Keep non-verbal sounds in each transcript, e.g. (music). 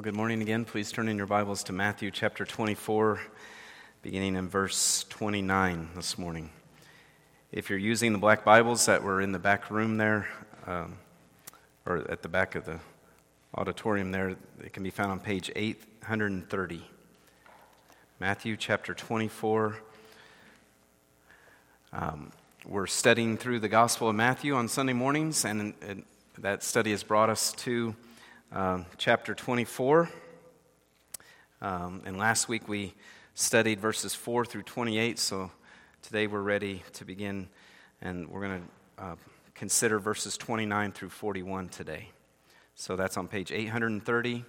Well, good morning again. Please turn in your Bibles to Matthew chapter 24, beginning in verse 29 this morning. If you're using the black Bibles that were in the back room there, um, or at the back of the auditorium there, it can be found on page 830. Matthew chapter 24. Um, we're studying through the Gospel of Matthew on Sunday mornings, and, and that study has brought us to um, chapter 24. Um, and last week we studied verses 4 through 28, so today we're ready to begin, and we're going to uh, consider verses 29 through 41 today. So that's on page 830.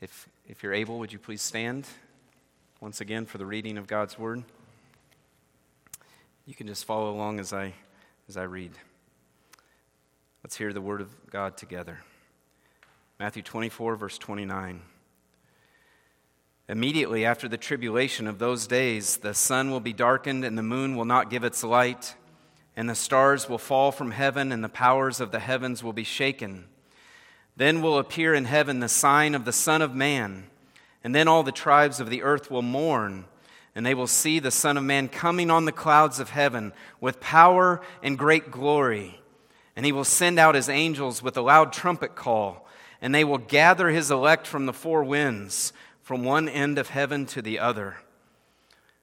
If, if you're able, would you please stand once again for the reading of God's Word? You can just follow along as I, as I read. Let's hear the Word of God together. Matthew 24, verse 29. Immediately after the tribulation of those days, the sun will be darkened, and the moon will not give its light, and the stars will fall from heaven, and the powers of the heavens will be shaken. Then will appear in heaven the sign of the Son of Man, and then all the tribes of the earth will mourn, and they will see the Son of Man coming on the clouds of heaven with power and great glory. And he will send out his angels with a loud trumpet call and they will gather his elect from the four winds, from one end of heaven to the other.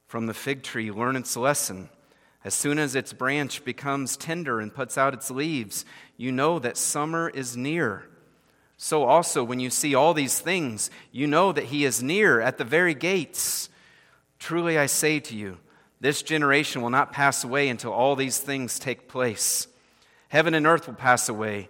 From the fig tree, learn its lesson. As soon as its branch becomes tender and puts out its leaves, you know that summer is near. So also, when you see all these things, you know that he is near at the very gates. Truly I say to you, this generation will not pass away until all these things take place. Heaven and earth will pass away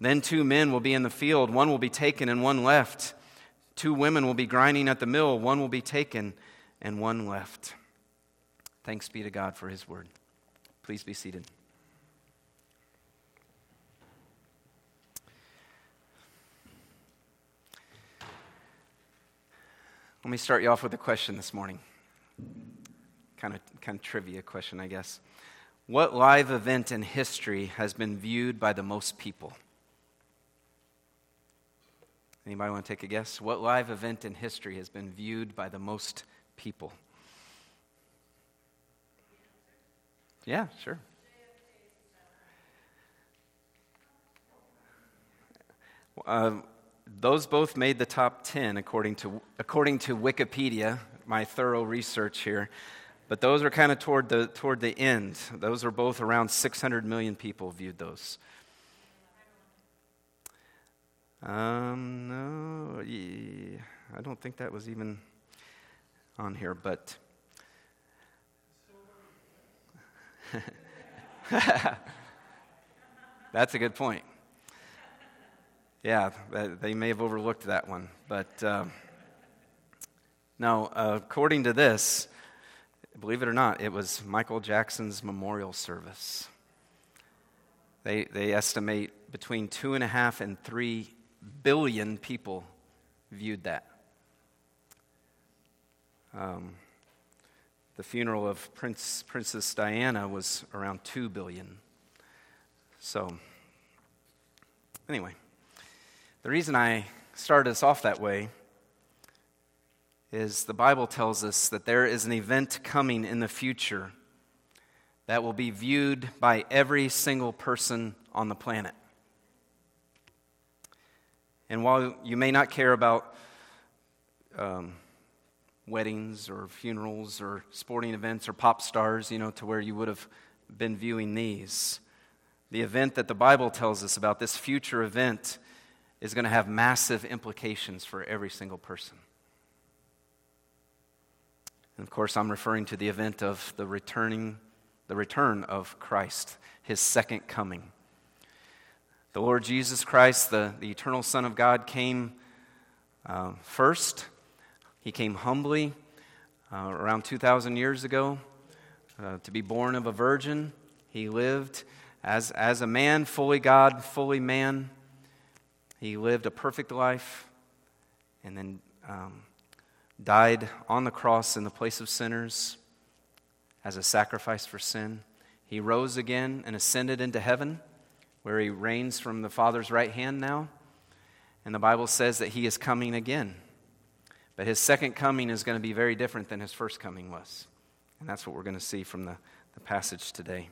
Then two men will be in the field, one will be taken and one left. Two women will be grinding at the mill, one will be taken and one left. Thanks be to God for his word. Please be seated. Let me start you off with a question this morning. Kind of, kind of trivia question, I guess. What live event in history has been viewed by the most people? Anybody want to take a guess? What live event in history has been viewed by the most people? Yeah, sure. Uh, those both made the top 10 according to, according to Wikipedia, my thorough research here. But those are kind of toward the, toward the end. Those are both around 600 million people viewed those. Um, no, yeah, I don't think that was even on here, but. (laughs) That's a good point. Yeah, they may have overlooked that one. But uh, no, uh, according to this, believe it or not, it was Michael Jackson's memorial service. They, they estimate between two and a half and three billion people viewed that. Um, the funeral of Prince, Princess Diana was around 2 billion. So, anyway, the reason I started us off that way is the Bible tells us that there is an event coming in the future that will be viewed by every single person on the planet. And while you may not care about um, weddings or funerals or sporting events or pop stars, you know, to where you would have been viewing these, the event that the Bible tells us about, this future event, is going to have massive implications for every single person. And of course, I'm referring to the event of the returning, the return of Christ, his second coming. The Lord Jesus Christ, the, the eternal Son of God, came uh, first. He came humbly uh, around 2,000 years ago uh, to be born of a virgin. He lived as, as a man, fully God, fully man. He lived a perfect life and then um, died on the cross in the place of sinners as a sacrifice for sin. He rose again and ascended into heaven, where he reigns from the Father's right hand now. And the Bible says that he is coming again. But his second coming is going to be very different than his first coming was. And that's what we're going to see from the, the passage today.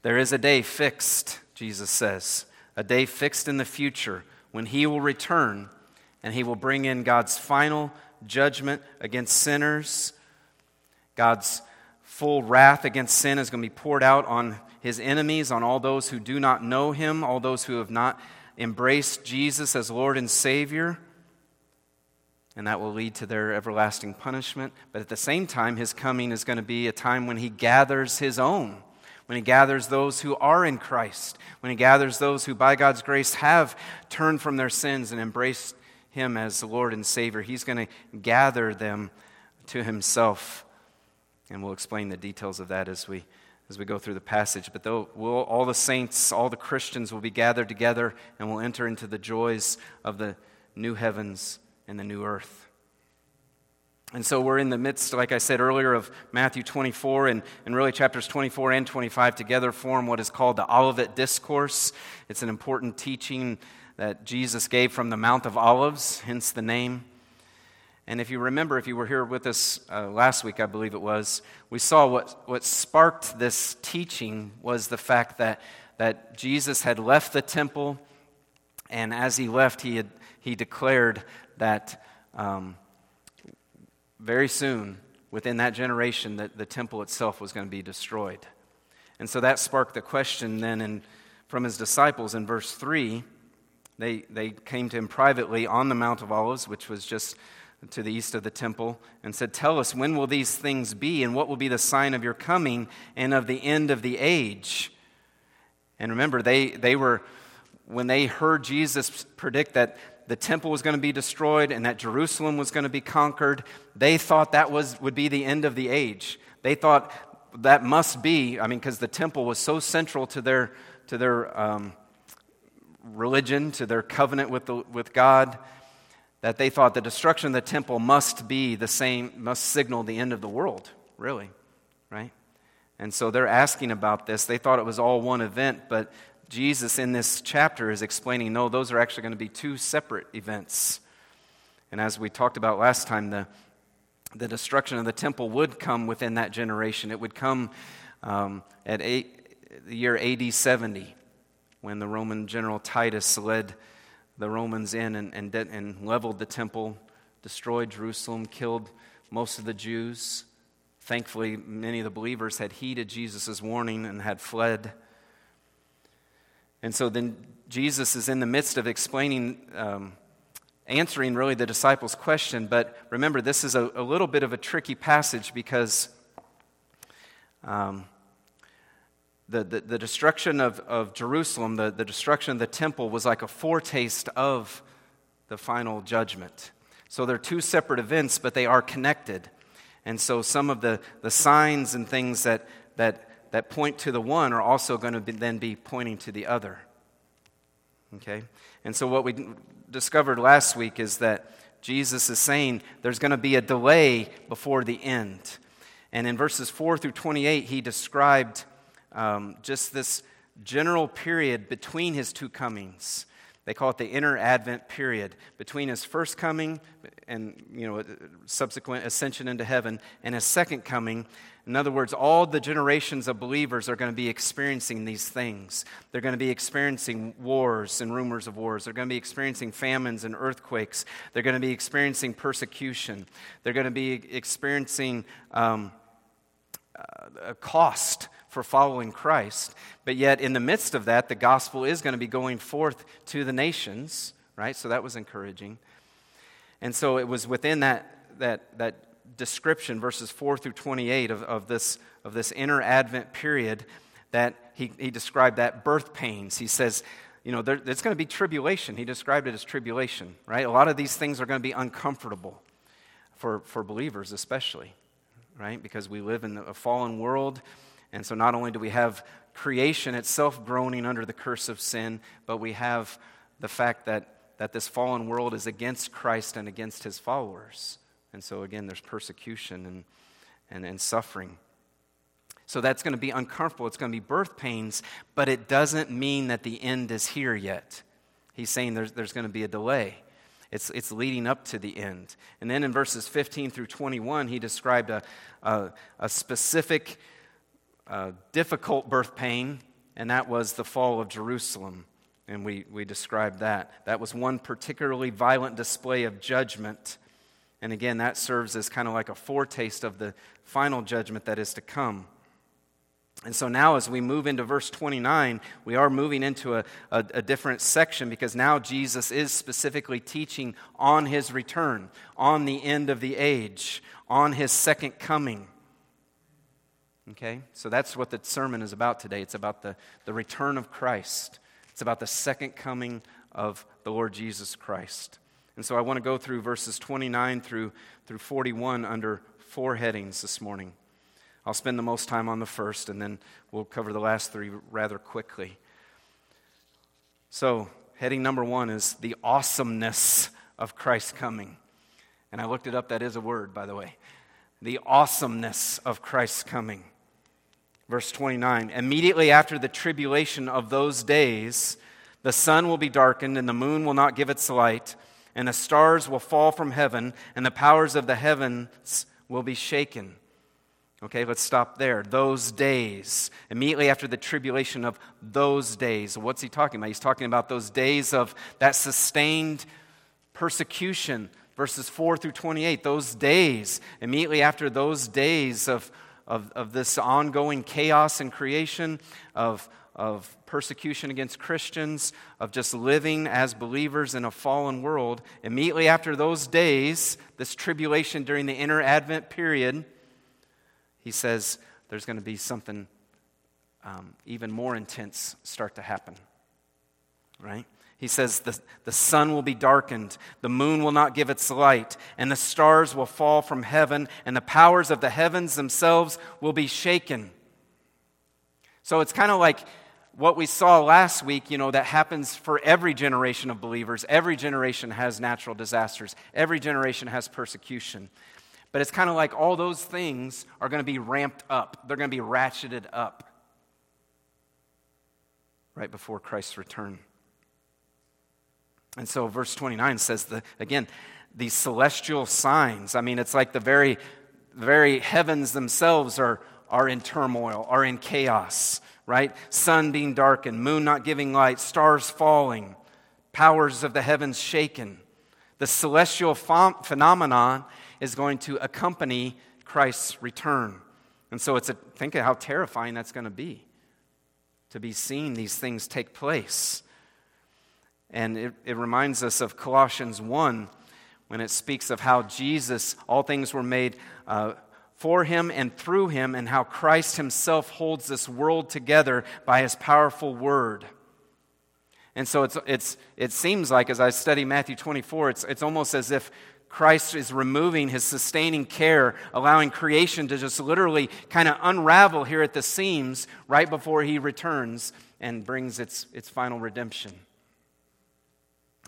There is a day fixed, Jesus says, a day fixed in the future when he will return and he will bring in God's final judgment against sinners. God's full wrath against sin is going to be poured out on his enemies, on all those who do not know him, all those who have not embraced Jesus as Lord and Savior and that will lead to their everlasting punishment. But at the same time, his coming is going to be a time when he gathers his own, when he gathers those who are in Christ, when he gathers those who, by God's grace, have turned from their sins and embraced him as Lord and Savior. He's going to gather them to himself. And we'll explain the details of that as we, as we go through the passage. But though we'll, all the saints, all the Christians will be gathered together and we'll enter into the joys of the new heavens and the new earth. And so we're in the midst, like I said earlier, of Matthew 24, and, and really chapters 24 and 25 together form what is called the Olivet Discourse. It's an important teaching that Jesus gave from the Mount of Olives, hence the name. And if you remember, if you were here with us uh, last week, I believe it was, we saw what, what sparked this teaching was the fact that, that Jesus had left the temple, and as he left, he, had, he declared that um, very soon, within that generation, that the temple itself was going to be destroyed. And so that sparked the question then in, from his disciples in verse 3. They, they came to him privately on the Mount of Olives, which was just to the east of the temple, and said, Tell us, when will these things be, and what will be the sign of your coming and of the end of the age? And remember, they, they were, when they heard Jesus predict that the temple was going to be destroyed and that Jerusalem was going to be conquered, they thought that was, would be the end of the age. They thought that must be, I mean, because the temple was so central to their, to their um, religion, to their covenant with, the, with God, that they thought the destruction of the temple must be the same, must signal the end of the world, really, right? And so they're asking about this. They thought it was all one event, but Jesus in this chapter is explaining no, those are actually going to be two separate events. And as we talked about last time, the, the destruction of the temple would come within that generation. It would come um, at eight, the year AD 70 when the Roman general Titus led the Romans in and, and, and leveled the temple, destroyed Jerusalem, killed most of the Jews. Thankfully, many of the believers had heeded Jesus' warning and had fled. And so then Jesus is in the midst of explaining, um, answering really the disciples' question. But remember, this is a, a little bit of a tricky passage because um, the, the, the, destruction of, of Jerusalem, the, the destruction of the temple, was like a foretaste of the final judgment. So they're two separate events, but they are connected. And so some of the, the signs and things that, that that point to the one are also going to be, then be pointing to the other. Okay? And so, what we discovered last week is that Jesus is saying there's going to be a delay before the end. And in verses 4 through 28, he described um, just this general period between his two comings. They call it the inter-Advent period between his first coming and you know subsequent ascension into heaven and his second coming. In other words, all the generations of believers are going to be experiencing these things. They're going to be experiencing wars and rumors of wars. They're going to be experiencing famines and earthquakes. They're going to be experiencing persecution. They're going to be experiencing um, a cost for following Christ. But yet, in the midst of that, the gospel is going to be going forth to the nations, right? So that was encouraging. And so it was within that, that, that description, verses 4 through 28 of, of, this, of this inter-Advent period, that he, he described that birth pains. He says, you know, there, it's going to be tribulation. He described it as tribulation, right? A lot of these things are going to be uncomfortable. for, for believers, especially, right? Because we live in a fallen world. And so not only do we have creation itself groaning under the curse of sin, but we have the fact that, that this fallen world is against Christ and against his followers. And so, again, there's persecution and, and, and suffering. So that's going to be uncomfortable. It's going to be birth pains, but it doesn't mean that the end is here yet. He's saying there's, there's going to be a delay. It's, it's leading up to the end. And then in verses 15 through 21, he described a, a, a specific difficult birth pain, and that was the fall of Jerusalem. And we, we described that. That was one particularly violent display of judgment. And again, that serves as kind of like a foretaste of the final judgment that is to come. And so now, as we move into verse 29, we are moving into a, a, a, different section because now Jesus is specifically teaching on his return, on the end of the age, on his second coming. Okay? So that's what the sermon is about today. It's about the, the return of Christ, it's about the second coming of the Lord Jesus Christ. And so I want to go through verses 29 through, through 41 under four headings this morning. I'll spend the most time on the first, and then we'll cover the last three rather quickly. So, heading number one is the awesomeness of Christ's coming. And I looked it up, that is a word, by the way. The awesomeness of Christ's coming. Verse 29 Immediately after the tribulation of those days, the sun will be darkened, and the moon will not give its light, and the stars will fall from heaven, and the powers of the heavens will be shaken. Okay, let's stop there. Those days, immediately after the tribulation of those days. What's he talking about? He's talking about those days of that sustained persecution, verses 4 through 28. Those days, immediately after those days of, of, of this ongoing chaos in creation, of, of persecution against Christians, of just living as believers in a fallen world, immediately after those days, this tribulation during the inter-Advent period, he says there's going to be something um, even more intense start to happen. Right? He says the, the sun will be darkened, the moon will not give its light, and the stars will fall from heaven, and the powers of the heavens themselves will be shaken. So it's kind of like what we saw last week, you know, that happens for every generation of believers. Every generation has natural disasters, every generation has persecution. But it's kind of like all those things are going to be ramped up, they're going to be ratcheted up right before Christ's return. And so, verse 29 says, the, again, these celestial signs. I mean, it's like the very, very heavens themselves are, are in turmoil, are in chaos, right? Sun being darkened, moon not giving light, stars falling, powers of the heavens shaken. The celestial ph- phenomenon is going to accompany Christ's return. And so it's a, think of how terrifying that's going to be to be seeing these things take place. And it, it reminds us of Colossians 1 when it speaks of how Jesus, all things were made uh, for him and through him, and how Christ himself holds this world together by his powerful word. And so it's, it's, it seems like, as I study Matthew 24, it's, it's almost as if Christ is removing his sustaining care, allowing creation to just literally kind of unravel here at the seams right before he returns and brings its, its final redemption.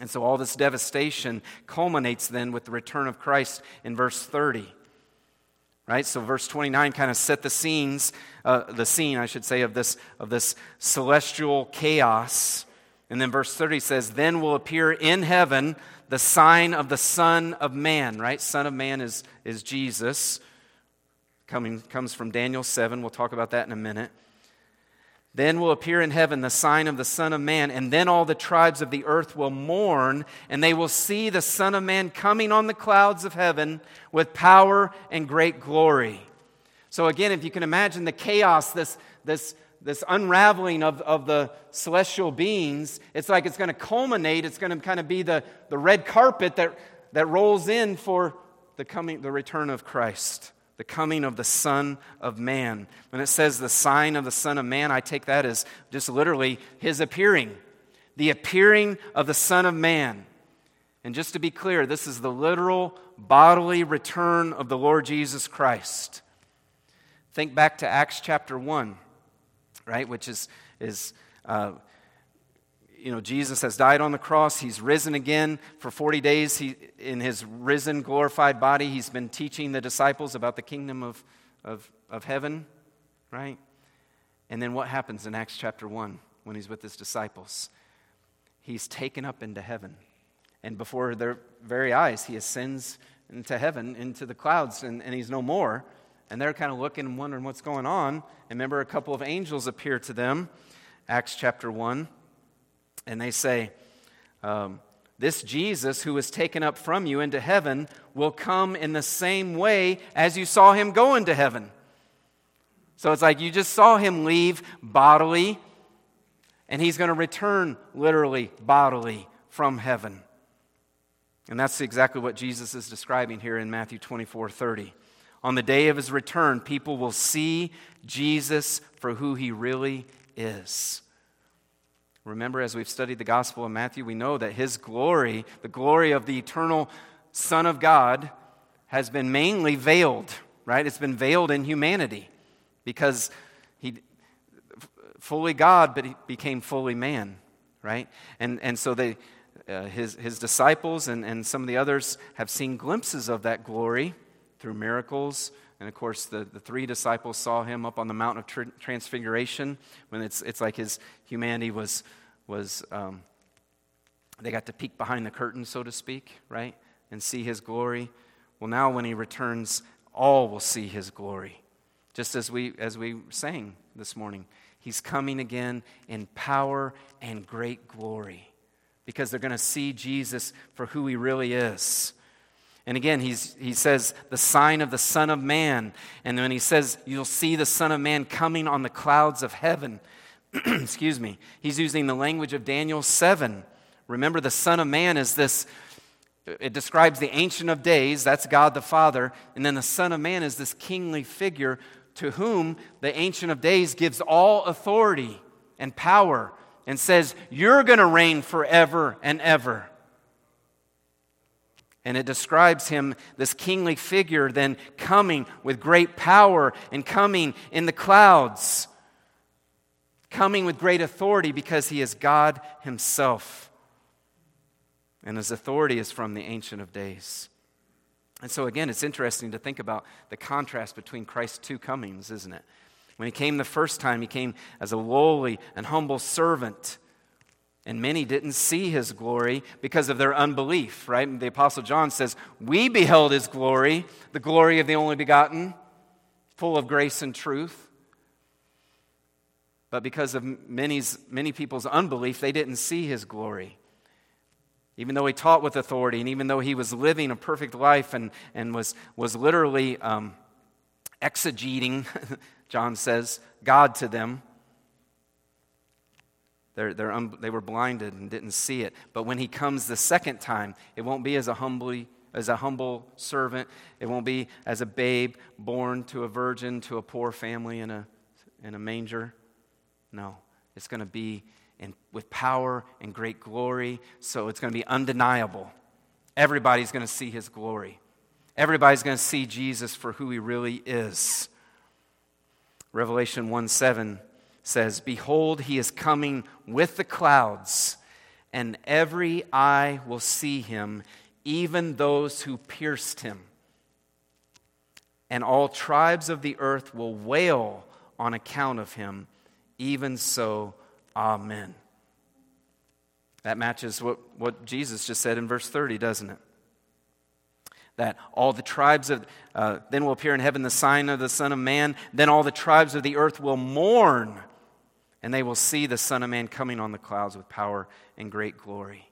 And so all this devastation culminates then with the return of Christ in verse 30. Right? So verse 29 kind of set the scenes, uh, the scene, I should say, of this, of this celestial chaos. And then verse 30 says, Then will appear in heaven the sign of the Son of Man, right? Son of Man is, is Jesus. Coming, comes from Daniel 7. We'll talk about that in a minute. Then will appear in heaven the sign of the Son of Man, and then all the tribes of the earth will mourn, and they will see the Son of Man coming on the clouds of heaven with power and great glory. So, again, if you can imagine the chaos, this, this this unraveling of, of the celestial beings, it's like it's going to culminate, it's going to kind of be the, the red carpet that, that rolls in for the coming, the return of Christ, the coming of the Son of Man. When it says the sign of the Son of Man, I take that as just literally his appearing, the appearing of the Son of Man. And just to be clear, this is the literal bodily return of the Lord Jesus Christ. Think back to Acts chapter 1, right? Which is, is uh, you know, Jesus has died on the cross. He's risen again for 40 days. He, in his risen, glorified body, he's been teaching the disciples about the kingdom of, of, of heaven, right? And then what happens in Acts chapter 1 when he's with his disciples? He's taken up into heaven. And before their very eyes, he ascends into heaven, into the clouds, and, and he's no more. And they're kind of looking and wondering what's going on. And remember, a couple of angels appear to them, Acts chapter 1, and they say, um, This Jesus who was taken up from you into heaven will come in the same way as you saw him go into heaven. So it's like you just saw him leave bodily, and he's going to return literally bodily from heaven. And that's exactly what Jesus is describing here in Matthew 24 30. On the day of his return, people will see Jesus for who he really is. Remember, as we've studied the Gospel of Matthew, we know that his glory, the glory of the eternal Son of God, has been mainly veiled, right? It's been veiled in humanity because he fully God, but he became fully man, right? And, and so they, uh, his, his disciples and, and some of the others have seen glimpses of that glory through miracles. And of course, the, the three disciples saw him up on the mountain of transfiguration when it's, it's like his humanity was, was um, they got to peek behind the curtain, so to speak, right? And see his glory. Well, now when he returns, all will see his glory. Just as we, as we sang this morning, he's coming again in power and great glory because they're going to see Jesus for who he really is. And again, he's, he says, the sign of the Son of Man. And when he says, you'll see the Son of Man coming on the clouds of heaven, (clears throat) excuse me, he's using the language of Daniel 7. Remember, the Son of Man is this, it describes the Ancient of Days, that's God the Father. And then the Son of Man is this kingly figure to whom the Ancient of Days gives all authority and power and says, You're going to reign forever and ever. And it describes him, this kingly figure, then coming with great power and coming in the clouds, coming with great authority because he is God himself. And his authority is from the Ancient of Days. And so, again, it's interesting to think about the contrast between Christ's two comings, isn't it? When he came the first time, he came as a lowly and humble servant. And many didn't see his glory because of their unbelief, right? The Apostle John says, We beheld his glory, the glory of the only begotten, full of grace and truth. But because of many's, many people's unbelief, they didn't see his glory. Even though he taught with authority, and even though he was living a perfect life and, and was, was literally um, exegeting (laughs) John says, God to them. They're, they're un, they were blinded and didn't see it. But when he comes the second time, it won't be as a humbly as a humble servant. It won't be as a babe born to a virgin to a poor family in a, in a manger. No, it's going to be in, with power and great glory. So it's going to be undeniable. Everybody's going to see his glory. Everybody's going to see Jesus for who he really is. Revelation 1 7 says, Behold, he is coming with the clouds, and every eye will see him, even those who pierced him. And all tribes of the earth will wail on account of him. Even so, Amen. That matches what, what Jesus just said in verse 30, doesn't it? that all the tribes of uh, then will appear in heaven the sign of the son of man then all the tribes of the earth will mourn and they will see the son of man coming on the clouds with power and great glory.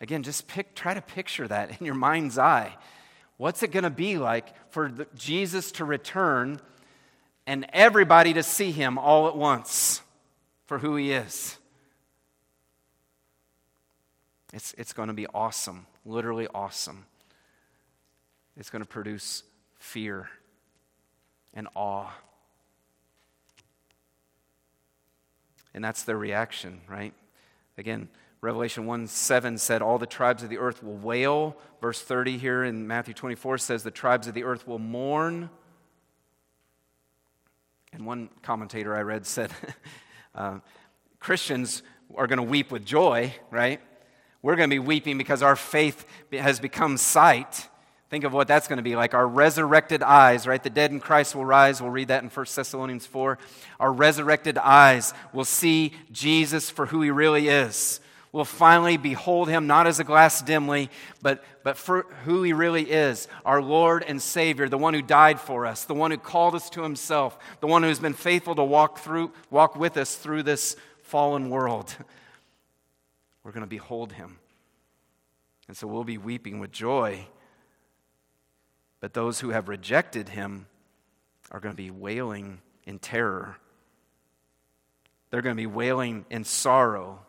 Again just pick, try to picture that in your mind's eye. What's it going to be like for the, jesus to return and everybody to see him all at once for who he is? It's, it's going to be awesome literally awesome. It's going to produce fear and awe. And that's their reaction, right? Again, Revelation 1 7 said, All the tribes of the earth will wail. Verse 30 here in Matthew 24 says, The tribes of the earth will mourn. And one commentator I read said, (laughs) uh, Christians are going to weep with joy, right? We're going to be weeping because our faith has become sight. Think of what that's going to be like. Our resurrected eyes, right? The dead in Christ will rise. We'll read that in 1 Thessalonians 4. Our resurrected eyes will see Jesus for who he really is We'll finally behold him not as a glass dimly, but, but for who he really is our Lord and Savior, the one who died for us, the one who called us to himself, the one who's been faithful to walk, through, walk with us through this fallen world. We're going to behold him. And so we'll be weeping with joy. But those who have rejected him are going to be wailing in terror. They're going to be wailing in sorrow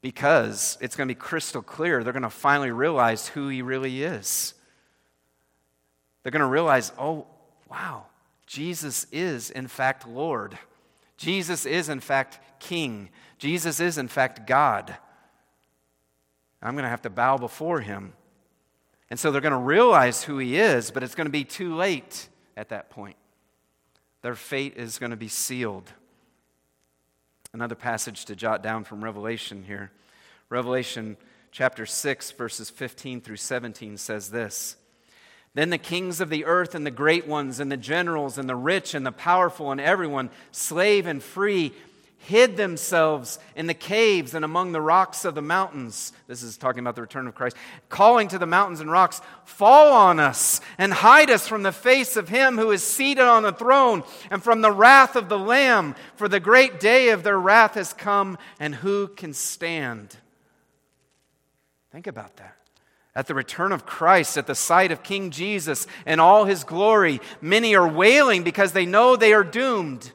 because it's going to be crystal clear. They're going to finally realize who he really is. They're going to realize, oh, wow, Jesus is, in fact, Lord. Jesus is, in fact, King. Jesus is, in fact, God. I'm going to have to bow before him. And so they're going to realize who he is, but it's going to be too late at that point. Their fate is going to be sealed. Another passage to jot down from Revelation here. Revelation chapter 6, verses 15 through 17 says this Then the kings of the earth and the great ones and the generals and the rich and the powerful and everyone, slave and free, hid themselves in the caves and among the rocks of the mountains. This is talking about the return of Christ. Calling to the mountains and rocks, Fall on us and hide us from the face of him who is seated on the throne and from the wrath of the Lamb, for the great day of their wrath has come, and who can stand? Think about that. At the return of Christ, at the sight of King Jesus and all his glory, many are wailing because they know they are doomed.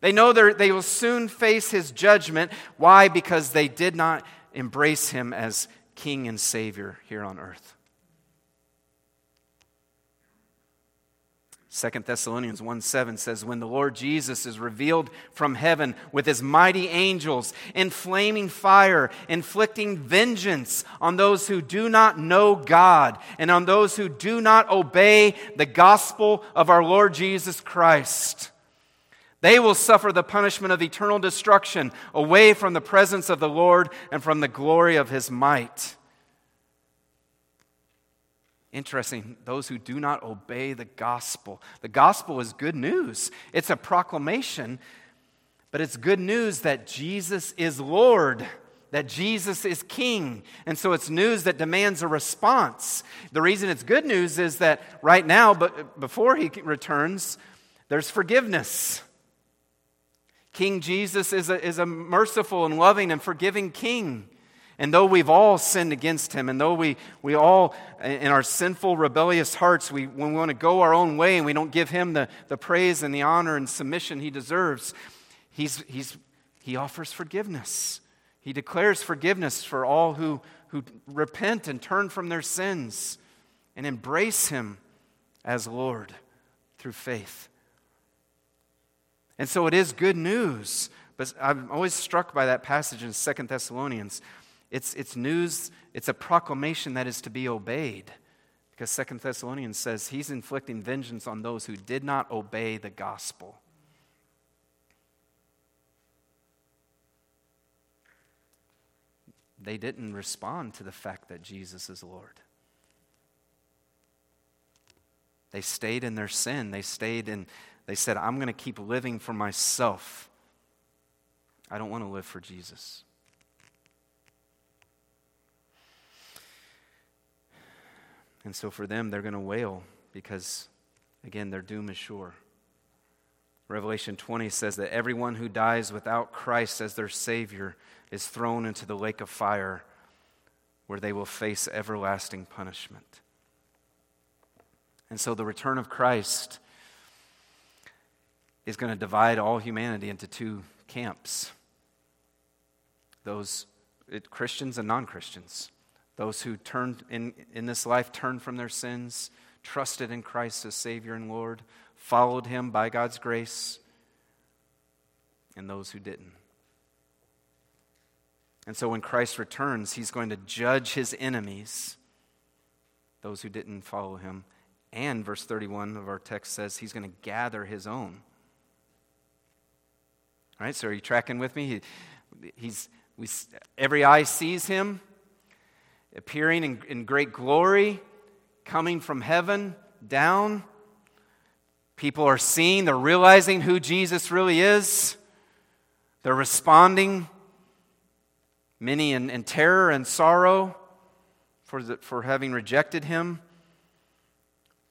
They know they will soon face his judgment. Why? Because they did not embrace him as king and savior here on earth. 2 Thessalonians 1 7 says, When the Lord Jesus is revealed from heaven with his mighty angels in flaming fire, inflicting vengeance on those who do not know God and on those who do not obey the gospel of our Lord Jesus Christ. They will suffer the punishment of eternal destruction away from the presence of the Lord and from the glory of his might. Interesting, those who do not obey the gospel. The gospel is good news, it's a proclamation, but it's good news that Jesus is Lord that Jesus is king. And so it's news that demands a response. The reason it's good news is that right now, but before he returns, there's forgiveness. King Jesus is a, is a merciful and loving and forgiving king. And though we've all sinned against him, and though we, we all, in our sinful, rebellious hearts, we, when we want to go our own way and we don't give him the, the praise and the honor and submission he deserves, he's, he's, he offers forgiveness. He declares forgiveness for all who, who repent and turn from their sins and embrace him as Lord through faith. And so it is good news. But I'm always struck by that passage in Second Thessalonians. It's, it's news, it's a proclamation that is to be obeyed. Because Second Thessalonians says he's inflicting vengeance on those who did not obey the gospel. They didn't respond to the fact that Jesus is Lord. They stayed in their sin. They stayed in they said, I'm going to keep living for myself. I don't want to live for Jesus. And so for them, they're going to wail because, again, their doom is sure. Revelation 20 says that everyone who dies without Christ as their Savior is thrown into the lake of fire where they will face everlasting punishment. And so the return of Christ is going to divide all humanity into two camps those it, Christians and non Christians. Those who turned in, in this life turned from their sins, trusted in Christ as Savior and Lord, followed Him by God's grace, and those who didn't. And so when Christ returns, he's going to judge his enemies, those who didn't follow him. And verse 31 of our text says he's going to gather his own. All right, so are you tracking with me? He, he's, we, every eye sees him appearing in, in great glory, coming from heaven down. People are seeing, they're realizing who Jesus really is. They're responding many in, in terror and sorrow for, the, for having rejected him.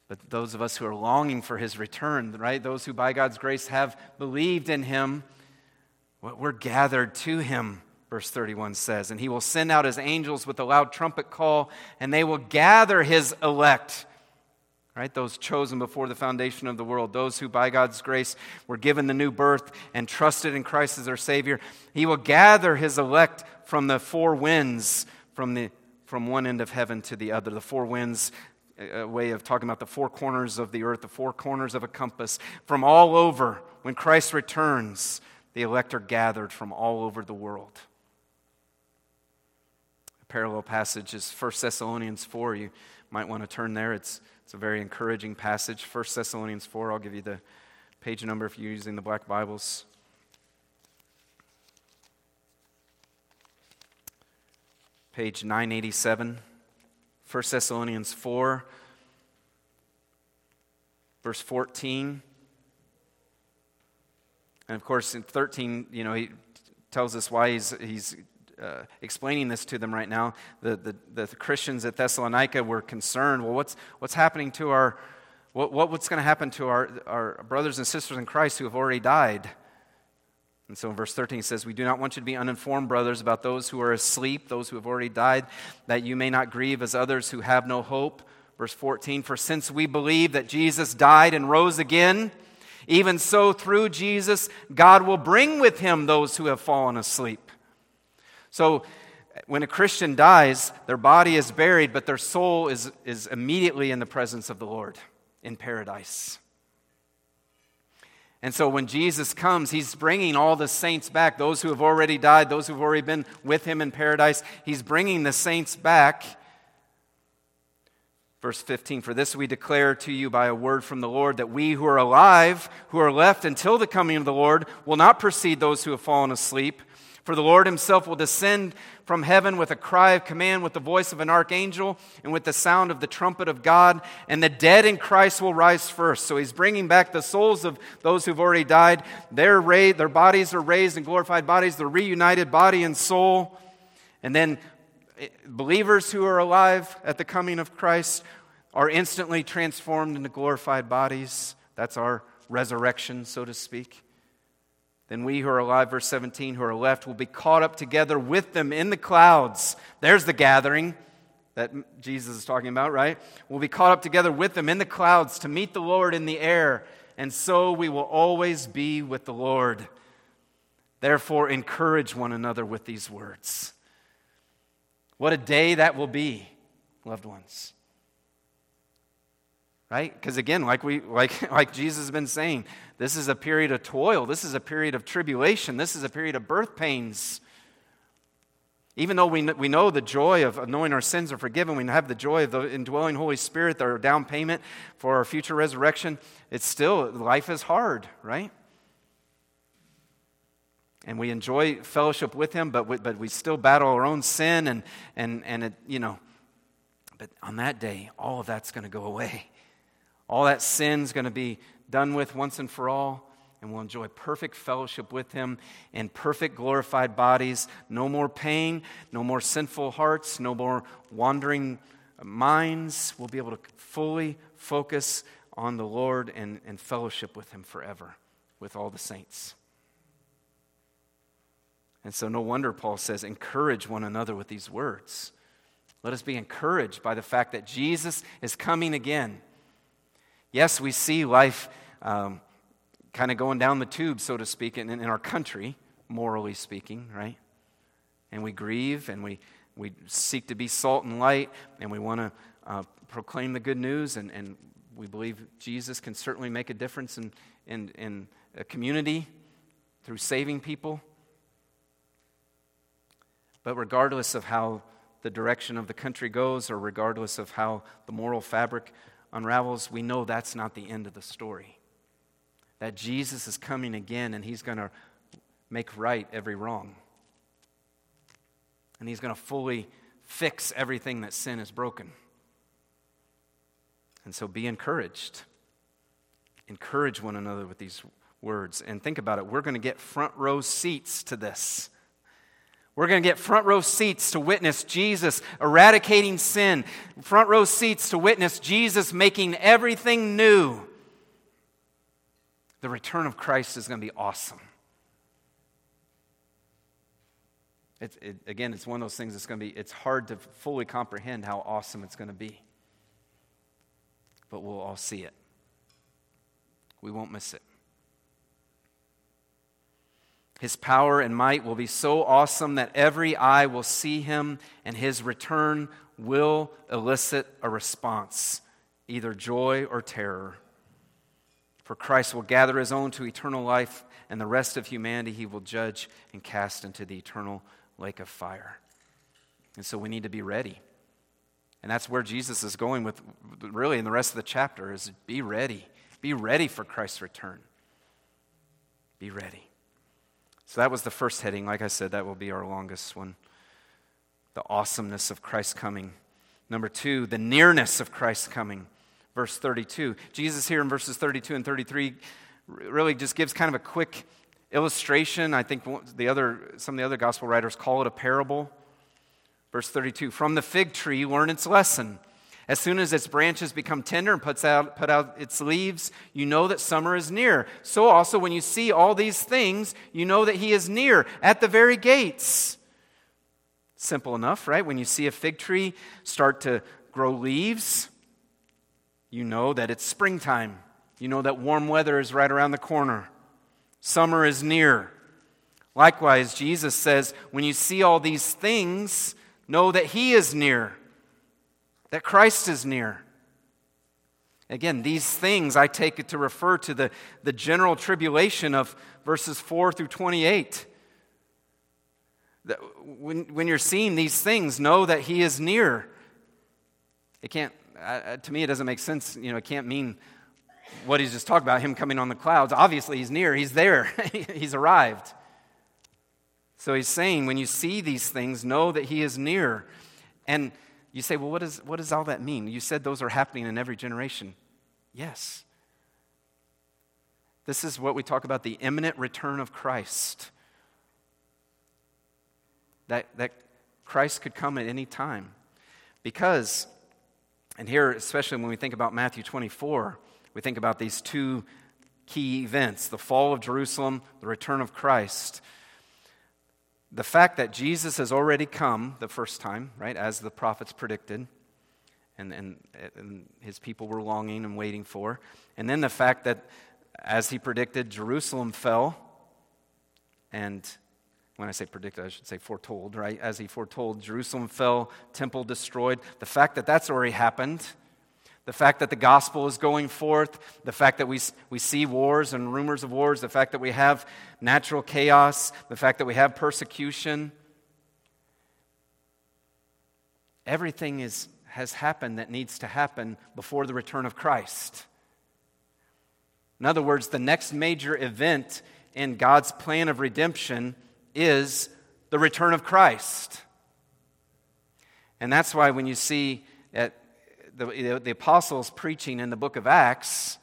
But those of us who are longing for his return, right? Those who by God's grace have believed in him, we're gathered to him, verse 31 says. And he will send out his angels with a loud trumpet call, and they will gather his elect right? Those chosen before the foundation of the world, those who by God's grace were given the new birth and trusted in Christ as their Savior. He will gather his elect from the four winds, from, the, from one end of heaven to the other. The four winds, a way of talking about the four corners of the earth, the four corners of a compass, from all over. When Christ returns, the elect are gathered from all over the world. A parallel passage is 1 Thessalonians 4. You might want to turn there. It's it's a very encouraging passage. 1 Thessalonians 4, I'll give you the page number if you're using the black Bibles. Page 987. 1 Thessalonians 4, verse 14. And of course, in 13, you know, he tells us why he's, he's uh, explaining this to them right now. The, the, the, Christians at Thessalonica were concerned well, what's, what's happening to our, what, what's going to happen to our, our brothers and sisters in Christ who have already died? And so in verse 13 he says, We do not want you to be uninformed, brothers, about those who are asleep, those who have already died, that you may not grieve as others who have no hope. Verse 14, For since we believe that Jesus died and rose again, even so through Jesus, God will bring with him those who have fallen asleep. So when a Christian dies, their body is buried, but their soul is, is immediately in the presence of the Lord in paradise. And so when Jesus comes, he's bringing all the saints back, those who have already died, those who've already been with him in paradise. He's bringing the saints back. Verse 15 For this we declare to you by a word from the Lord that we who are alive, who are left until the coming of the Lord, will not precede those who have fallen asleep. For the Lord himself will descend from heaven with a cry of command, with the voice of an archangel, and with the sound of the trumpet of God, and the dead in Christ will rise first. So he's bringing back the souls of those who've already died. Their, ra- their bodies are raised in glorified bodies, they're reunited, body and soul. And then believers who are alive at the coming of Christ are instantly transformed into glorified bodies. That's our resurrection, so to speak. Then we who are alive, verse 17, who are left, will be caught up together with them in the clouds. There's the gathering that Jesus is talking about, right? We'll be caught up together with them in the clouds to meet the Lord in the air, and so we will always be with the Lord. Therefore, encourage one another with these words. What a day that will be, loved ones. Right? Because again, like, we, like, (laughs) like Jesus has been saying, this is a period of toil. This is a period of tribulation. This is a period of birth pains. Even though we, we know the joy of knowing our sins are forgiven, we have the joy of the indwelling Holy Spirit, our down payment for our future resurrection, it's still, life is hard, right? And we enjoy fellowship with Him, but we, but we still battle our own sin, and, and, and it, you know, but on that day, all of that's going to go away. All that sin's going to be done with once and for all, and we'll enjoy perfect fellowship with Him in perfect glorified bodies. No more pain, no more sinful hearts, no more wandering minds. We'll be able to fully focus on the Lord and, and fellowship with Him forever with all the saints. And so, no wonder Paul says, encourage one another with these words. Let us be encouraged by the fact that Jesus is coming again. Yes, we see life um, kind of going down the tube, so to speak, in, in our country, morally speaking, right? And we grieve and we, we seek to be salt and light and we want to uh, proclaim the good news and, and we believe Jesus can certainly make a difference in, in, in a community through saving people. But regardless of how the direction of the country goes, or regardless of how the moral fabric unravels, we know that's not the end of the story. That Jesus is coming again and he's going to make right every wrong. And he's going to fully fix everything that sin has broken. And so be encouraged. Encourage one another with these words. And think about it we're going to get front row seats to this. We're going to get front row seats to witness Jesus eradicating sin, front row seats to witness Jesus making everything new. The return of Christ is going to be awesome. It, it, again, it's one of those things that's going to be, it's hard to fully comprehend how awesome it's going to be. But we'll all see it. We won't miss it. His power and might will be so awesome that every eye will see him, and his return will elicit a response, either joy or terror. For Christ will gather his own to eternal life, and the rest of humanity he will judge and cast into the eternal lake of fire. And so we need to be ready. And that's where Jesus is going with really in the rest of the chapter is be ready. Be ready for Christ's return. Be ready. So that was the first heading. Like I said, that will be our longest one. The awesomeness of Christ's coming. Number two, the nearness of Christ's coming. Verse 32. Jesus here in verses 32 and 33 really just gives kind of a quick illustration. I think the other, some of the other gospel writers call it a parable. Verse 32 From the fig tree, learn its lesson. As soon as its branches become tender and puts out, put out its leaves, you know that summer is near. So also, when you see all these things, you know that he is near at the very gates. Simple enough, right? When you see a fig tree start to grow leaves, you know that it's springtime. You know that warm weather is right around the corner. Summer is near. Likewise, Jesus says, when you see all these things, know that He is near, that Christ is near. Again, these things I take it to refer to the, the general tribulation of verses 4 through 28. That when, when you're seeing these things, know that He is near. It can't, to me, it doesn't make sense. You know, it can't mean what he's just talked about, him coming on the clouds. Obviously, he's near, he's there, (laughs) he's arrived. So he's saying, when you see these things, know that he is near. And you say, well, what, is, what does all that mean? You said those are happening in every generation. Yes. This is what we talk about the imminent return of Christ. That, that Christ could come at any time. Because, and here, especially when we think about Matthew 24, we think about these two key events the fall of Jerusalem, the return of Christ. The fact that Jesus has already come the first time, right, as the prophets predicted, and, and, and his people were longing and waiting for. And then the fact that, as he predicted, Jerusalem fell. And when I say predicted, I should say foretold, right? As he foretold, Jerusalem fell, temple destroyed. The fact that that's already happened the fact that the gospel is going forth, the fact that we, we see wars and rumors of wars, the fact that we have natural chaos, the fact that we have persecution. Everything is, has happened that needs to happen before the return of Christ. In other words, the next major event in God's plan of redemption is the return of Christ. And that's why when you see at the, the apostles preaching in the book of Acts,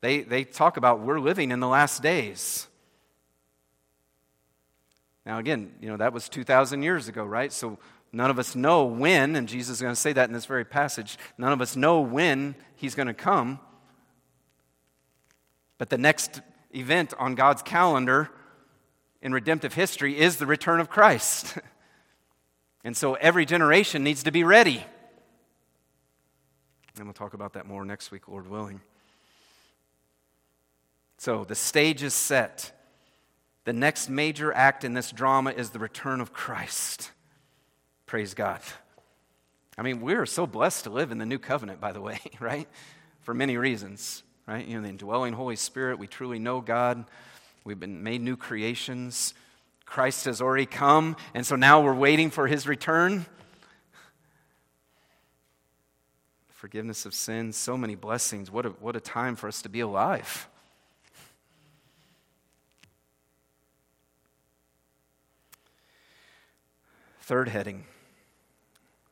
they, they talk about we're living in the last days. Now, again, you know, that was 2,000 years ago, right? So none of us know when, and Jesus is going to say that in this very passage, none of us know when he's going to come. But the next event on God's calendar in redemptive history is the return of Christ. (laughs) and so every generation needs to be ready. And we'll talk about that more next week, Lord willing. So the stage is set. The next major act in this drama is the return of Christ. Praise God. I mean, we're so blessed to live in the new covenant, by the way, (laughs) right? For many reasons, right? You know, the indwelling Holy Spirit, we truly know God. We've been made new creations. Christ has already come, and so now we're waiting for his return. Forgiveness of sins, so many blessings. What a, what a time for us to be alive. Third heading,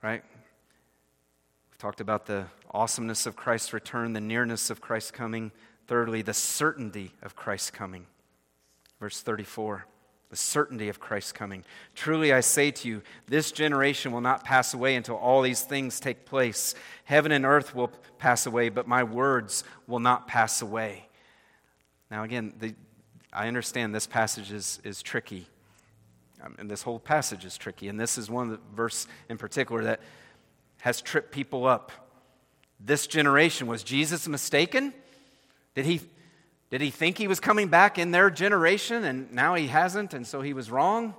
right? We've talked about the awesomeness of Christ's return, the nearness of Christ's coming. Thirdly, the certainty of Christ's coming. Verse 34 the certainty of Christ's coming. Truly I say to you, this generation will not pass away until all these things take place. Heaven and earth will pass away, but my words will not pass away. Now, again, the, I understand this passage is, is tricky. And this whole passage is tricky. And this is one of the verse in particular that has tripped people up. This generation, was Jesus mistaken? Did he did he think he was coming back in their generation and now he hasn't and so he was wrong?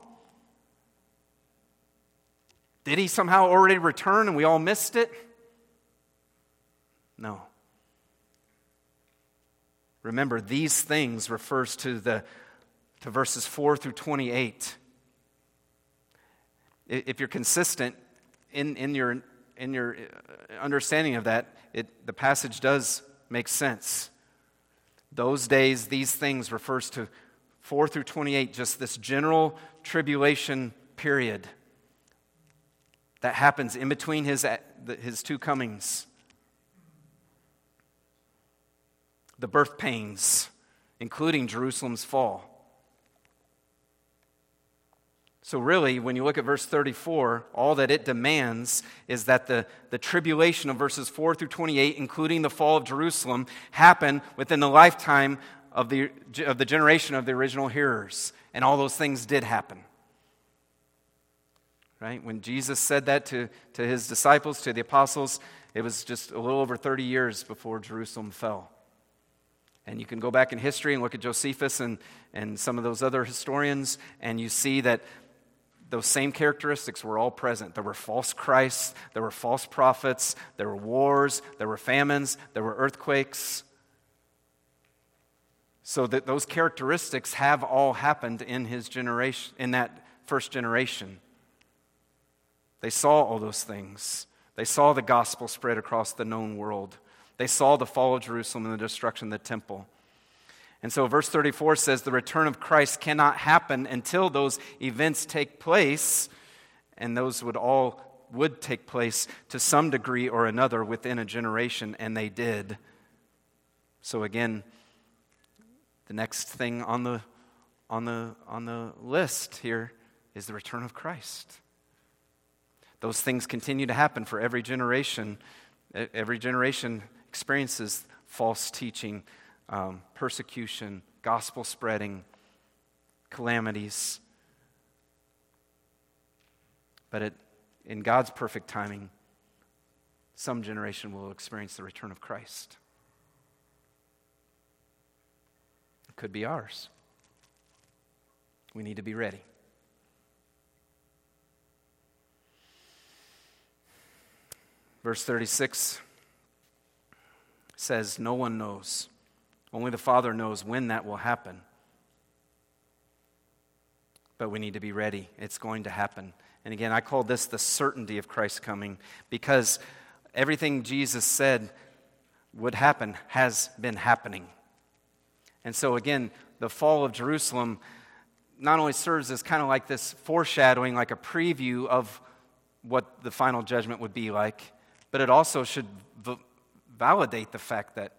Did he somehow already return and we all missed it? No. Remember, these things refers to the to verses 4 through 28. If you're consistent in, in, your, in your uh, understanding of that, it, the passage does make sense. Those days, these things refers to 4 through 28, just this general tribulation period that happens in between his, his two comings. The birth pains, including Jerusalem's fall. So, really, when you look at verse 34, all that it demands is that the, the tribulation of verses 4 through 28, including the fall of Jerusalem, happen within the lifetime of the, of the generation of the original hearers. And all those things did happen. Right? When Jesus said that to, to his disciples, to the apostles, it was just a little over 30 years before Jerusalem fell. And you can go back in history and look at Josephus and, and some of those other historians, and you see that those same characteristics were all present. There were false Christs, there were false prophets, there were wars, there were famines, there were earthquakes. So that those characteristics have all happened in his generation, in that first generation. They saw all those things. They saw the gospel spread across the known world. They saw the fall of Jerusalem and the destruction of the temple. And so, verse 34 says the return of Christ cannot happen until those events take place, and those would all would take place to some degree or another within a generation, and they did. So, again, the next thing on the, on the, on the list here is the return of Christ. Those things continue to happen for every generation. Every generation experiences false teaching um, persecution, gospel spreading, calamities. But it, in God's perfect timing, some generation will experience the return of Christ. It could be ours. We need to be ready. Verse 36 says, No one knows only the Father knows when that will happen. But we need to be ready. It's going to happen. And again, I call this the certainty of Christ's coming because everything Jesus said would happen has been happening. And so, again, the fall of Jerusalem not only serves as kind of like this foreshadowing, like a preview of what the final judgment would be like, but it also should v- validate the fact that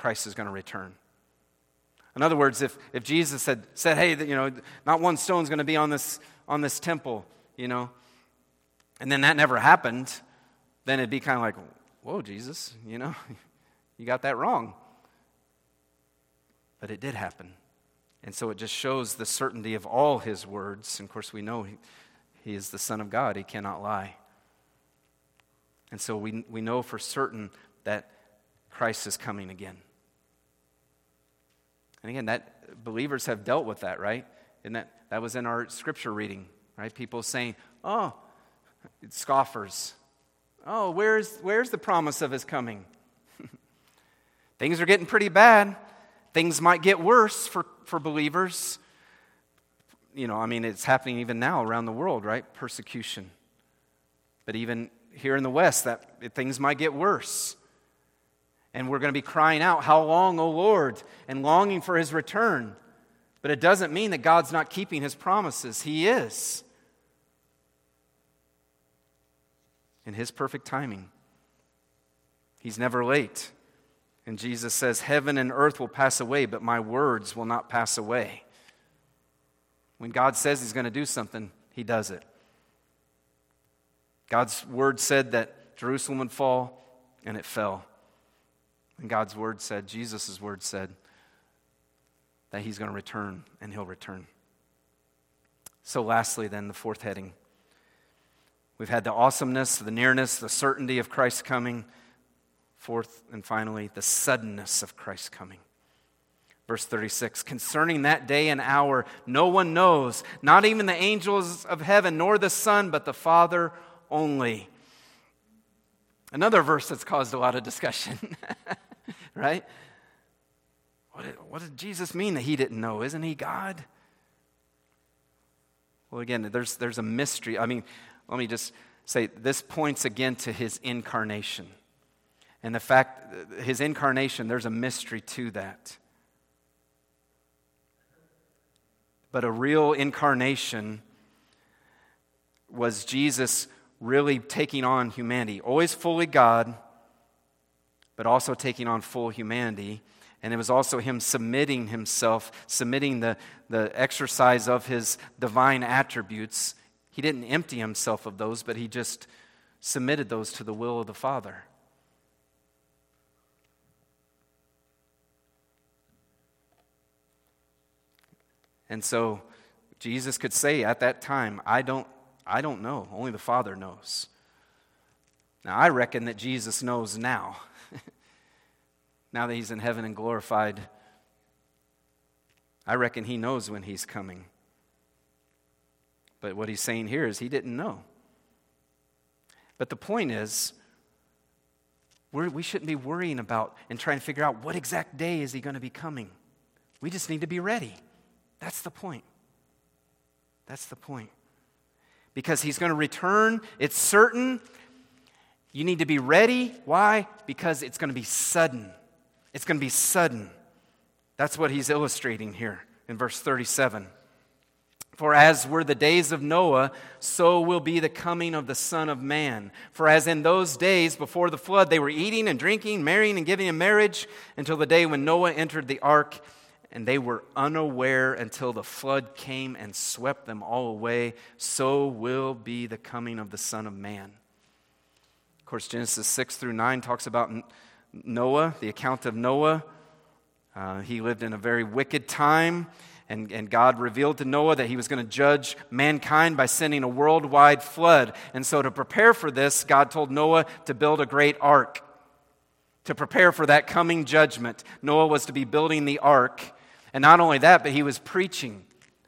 Christ is going to return. In other words, if, if Jesus had said, hey, you know, not one stone's going to be on this, on this temple, you know, and then that never happened, then it'd be kind of like, whoa, Jesus, you know, (laughs) you got that wrong. But it did happen. And so it just shows the certainty of all his words. And of course, we know he, he is the Son of God, he cannot lie. And so we, we know for certain that Christ is coming again. And again, that believers have dealt with that, right? And that, that was in our scripture reading, right? People saying, oh, scoffers. Oh, where's, where's the promise of his coming? (laughs) Things are getting pretty bad. Things might get worse for, for believers. you know, I mean, it's happening even now around the world, right? Persecution. But even here in the West, that things might get worse. And we're going to be crying out, How long, O Lord? and longing for his return. But it doesn't mean that God's not keeping his promises. He is. In his perfect timing. He's never late. And Jesus says, Heaven and earth will pass away, but my words will not pass away. When God says He's going to do something, He does it. God's word said that Jerusalem would fall, and it fell. And God's word said, Jesus' word said, that He's going to return, and He'll return. So, lastly, then, the fourth heading. We've had the awesomeness, the nearness, the certainty of Christ's coming. Fourth and finally, the suddenness of Christ's coming. Verse 36 Concerning that day and hour, no one knows, not even the angels of heaven, nor the Son, but the Father only. Another verse that's caused a lot of discussion, (laughs) right? What did, what did Jesus mean that he didn't know? Isn't he God? Well, again, there's, there's a mystery. I mean, let me just say this points again to his incarnation. And the fact, his incarnation, there's a mystery to that. But a real incarnation was Jesus really taking on humanity, always fully God, but also taking on full humanity. And it was also him submitting himself, submitting the, the exercise of his divine attributes. He didn't empty himself of those, but he just submitted those to the will of the Father. And so Jesus could say at that time, I don't, I don't know. Only the Father knows. Now, I reckon that Jesus knows now. Now that he's in heaven and glorified, I reckon he knows when he's coming. But what he's saying here is he didn't know. But the point is, we're, we should not be worrying about and trying to figure out what exact day is he going to be coming. We just need to be ready. That's the point. That's the point. Because he's going to return, it's certain. You need to be ready. Why? Because it's going to be sudden. It's going to be sudden. That's what he's illustrating here in verse 37. For as were the days of Noah, so will be the coming of the Son of Man. For as in those days before the flood, they were eating and drinking, marrying and giving in marriage, until the day when Noah entered the ark and they were unaware until the flood came and swept them all away. So will be the coming of the Son of Man. Of course, Genesis 6 through 9 talks about Noah, the account of Noah. Uh, he lived in a very wicked time, and, and God revealed to Noah that he was going to judge mankind by sending a worldwide flood. And so, to prepare for this, God told Noah to build a great ark. To prepare for that coming judgment, Noah was to be building the ark and not only that, but he was preaching.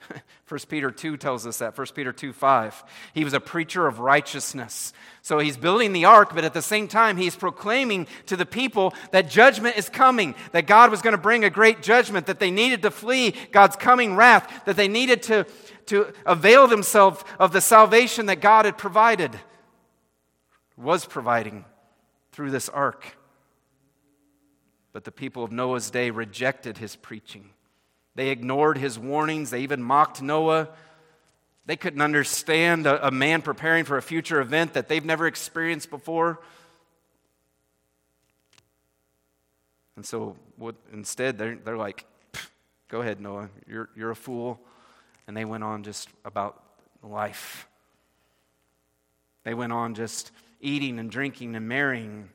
(laughs) 1 Peter 2 tells us that. 1 Peter 2 5. He was a preacher of righteousness. So he's building the ark, but at the same time, he's proclaiming to the people that judgment is coming, that God was going to bring a great judgment, that they needed to flee God's coming wrath, that they needed to, to avail themselves of the salvation that God had provided, was providing through this ark. But the people of Noah's day rejected his preaching. They ignored his warnings. They even mocked Noah. They couldn't understand a, a, man preparing for a future event that they've never experienced before. And so what, instead, they're, they're like, go ahead, Noah, you're, you're a fool. And they went on just about life. They went on just eating and drinking and marrying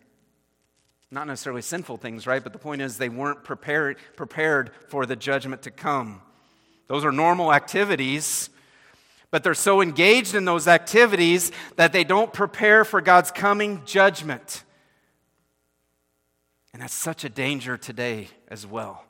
not necessarily sinful things, right? But the point is they weren't prepared, prepared for the judgment to come. Those are normal activities, but they're so engaged in those activities that they don't prepare for God's coming judgment. And that's such a danger today as well.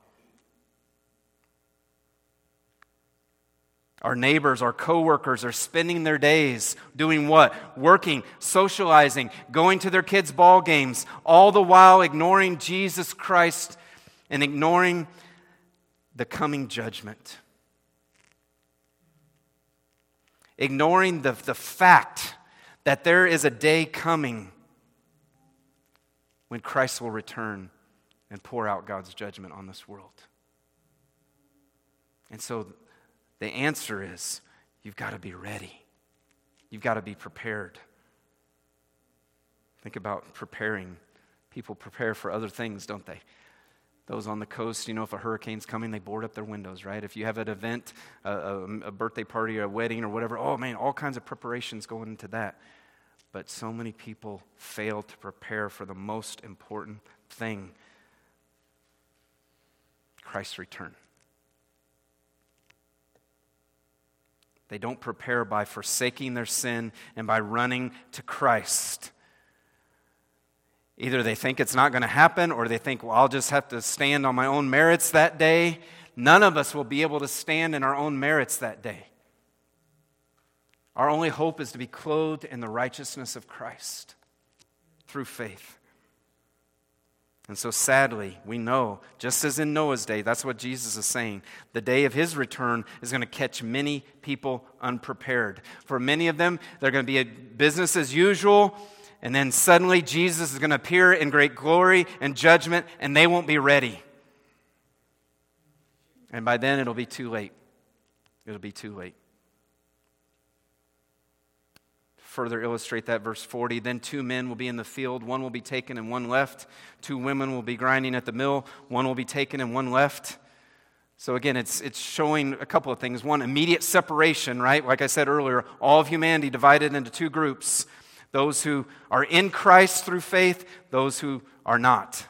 Our neighbors, our coworkers are spending their days doing what? Working, socializing, going to their kids' ball games, all the while ignoring Jesus Christ and ignoring the coming judgment. ignoring the, the fact that there is a day coming when Christ will return and pour out God's judgment on this world. And so the answer is you've got to be ready, you've got to be prepared. Think about preparing. People prepare for other things, don't they? Those on the coast, you know, if a hurricane's coming, they board up their windows, right? If you have an event, a, a, a birthday party, a wedding, or whatever, oh man, all kinds of preparations going into that. But so many people fail to prepare for the most important thing Christ's return. They don't prepare by forsaking their sin and by running to Christ. Either they think it's not going to happen or they think, well, I'll just have to stand on my own merits that day. None of us will be able to stand in our own merits that day. Our only hope is to be clothed in the righteousness of Christ through faith. And so, sadly, we know, just as in Noah's day, that's what Jesus is saying. The day of his return is going to catch many people unprepared. For many of them, they're going to be business as usual, and then suddenly Jesus is going to appear in great glory and judgment, and they won't be ready. And by then, it'll be too late. It'll be too late further illustrate that, verse 40 Then two men will be in the field, one will be taken and one left. Two women will be grinding at the mill, one will be taken and one left. So again, it's, it's showing a couple of things. One, immediate separation, right? Like I said earlier, all of humanity divided into two groups those who are in Christ through faith, those who are not.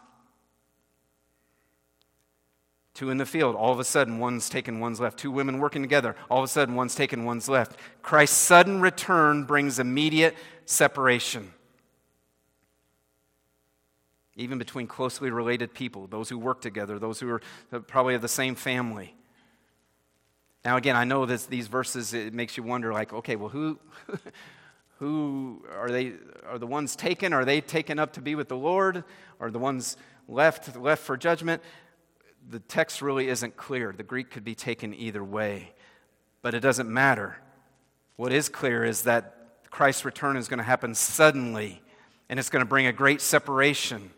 Two in the field, all of a sudden one's taken, one's left. Two women working together, all of a sudden one's taken, one's left. Christ's sudden return brings immediate separation. Even between closely related people, those who work together, those who are uh, probably of the same family. Now, again, I know that these verses, it makes you wonder, like, okay, well, who, (laughs) who are they? Are the ones taken? Are they taken up to be with the Lord? Are the ones left left for judgment? The text really isn't clear. The Greek could be taken either way, but it doesn't matter. What is clear is that Christ's return is going to happen suddenly, and it's going to bring a great separation.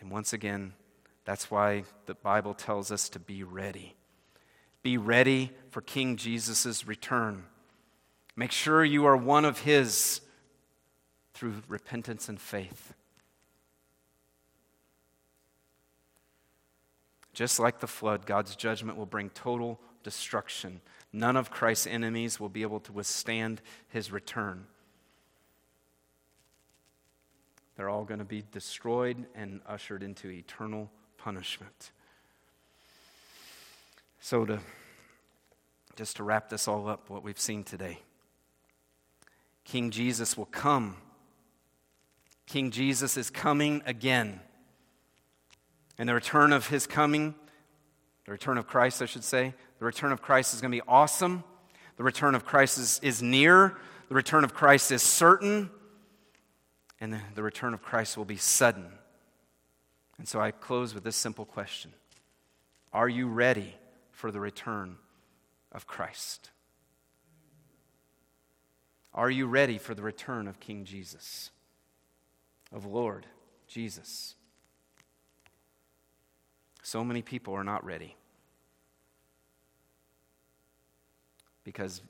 And once again, that's why the Bible tells us to be ready. Be ready for King Jesus' return. Make sure you are one of His through repentance and faith. Just like the flood, God's judgment will bring total destruction. None of Christ's enemies will be able to withstand his return. They're all going to be destroyed and ushered into eternal punishment. So, to, just to wrap this all up, what we've seen today King Jesus will come. King Jesus is coming again. And the return of his coming, the return of Christ, I should say, the return of Christ is going to be awesome. The return of Christ is, is near. The return of Christ is certain. And the, the return of Christ will be sudden. And so I close with this simple question Are you ready for the return of Christ? Are you ready for the return of King Jesus, of Lord Jesus? So many people are not ready because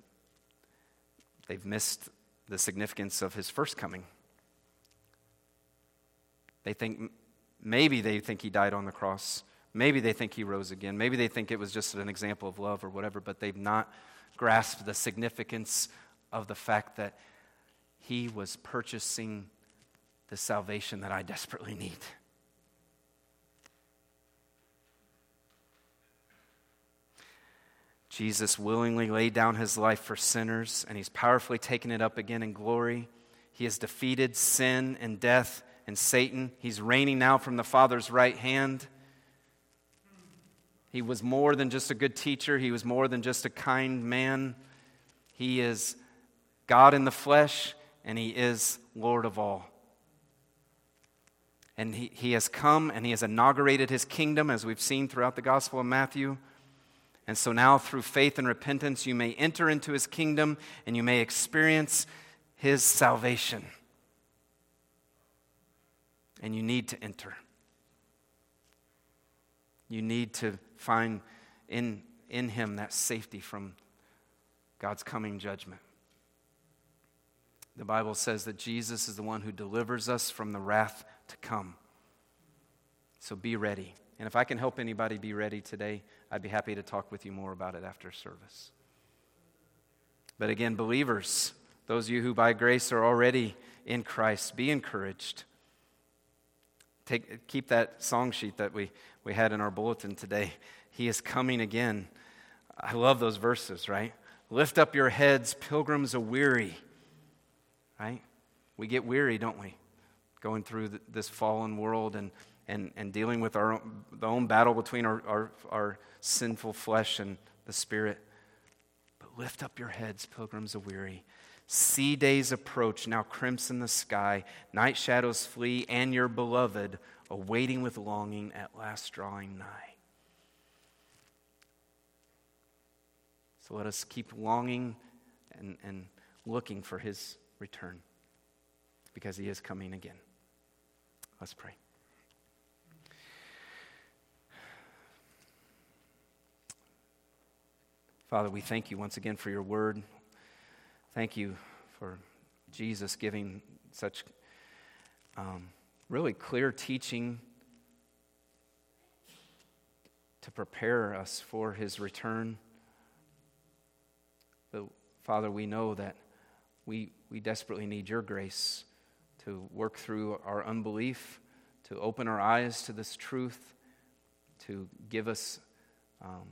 they've missed the significance of his first coming. They think maybe they think he died on the cross. Maybe they think he rose again. Maybe they think it was just an example of love or whatever, but they've not grasped the significance of the fact that he was purchasing the salvation that I desperately need. Jesus willingly laid down his life for sinners, and he's powerfully taken it up again in glory. He has defeated sin and death and Satan. He's reigning now from the Father's right hand. He was more than just a good teacher, he was more than just a kind man. He is God in the flesh, and he is Lord of all. And he, he has come and he has inaugurated his kingdom, as we've seen throughout the Gospel of Matthew. And so now, through faith and repentance, you may enter into his kingdom and you may experience his salvation. And you need to enter. You need to find in, in him that safety from God's coming judgment. The Bible says that Jesus is the one who delivers us from the wrath to come. So be ready. And if I can help anybody be ready today, I'd be happy to talk with you more about it after service. But again, believers, those of you who by grace are already in Christ, be encouraged. Take, keep that song sheet that we, we had in our bulletin today. He is coming again. I love those verses, right? Lift up your heads, pilgrims aweary. Right? We get weary, don't we? Going through this fallen world and and, and dealing with our own, the own battle between our, our, our sinful flesh and the spirit. But lift up your heads, pilgrims aweary. See days approach, now crimson the sky, night shadows flee, and your beloved, awaiting with longing, at last drawing nigh. So let us keep longing and, and looking for his return because he is coming again. Let's pray. Father, we thank you once again for your word. Thank you for Jesus giving such um, really clear teaching to prepare us for his return. But Father, we know that we, we desperately need your grace to work through our unbelief, to open our eyes to this truth, to give us. Um,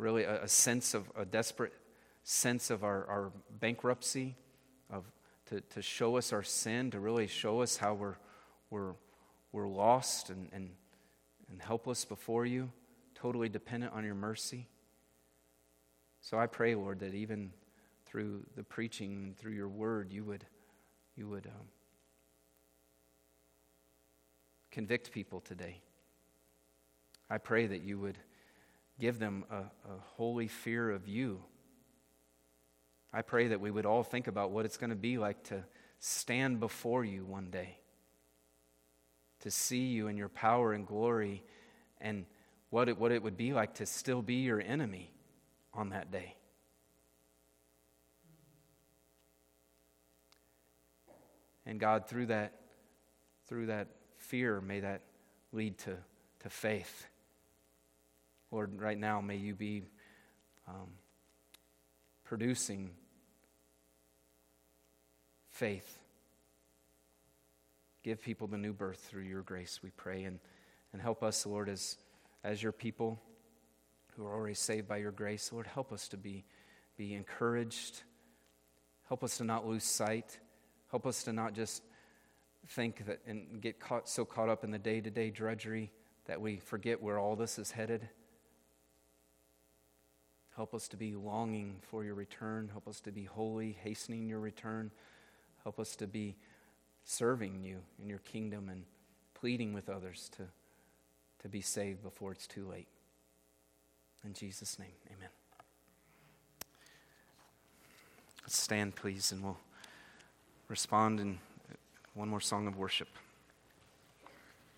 really a, a sense of a desperate sense of our, our bankruptcy, of to, to show us our sin, to really show us how we're, we're, we're lost and, and, and helpless before you, totally dependent on your mercy. So I pray, Lord, that even through the preaching, and through your word, you would, you would um, convict people today. I pray that you would give them a, a holy fear of you. I pray that we would all think about what it's going to be like to stand before you one day, to see you in your power and glory, and what it, what it would be like to still be your enemy on that day. And God, through that, through that fear, may that lead to, to faith. Lord, right now, may you be um, producing faith. Give people the new birth through your grace, we pray. And, and help us, Lord, as, as your people who are already saved by your grace. Lord, help us to be, be encouraged. Help us to not lose sight. Help us to not just think that and get caught, so caught up in the day to day drudgery that we forget where all this is headed. Help us to be longing for your return. Help us to be holy, hastening your return. Help us to be serving you in your kingdom and pleading with others to, to be saved before it's too late. In Jesus' name, amen. Let's stand, please, and we'll respond in one more song of worship.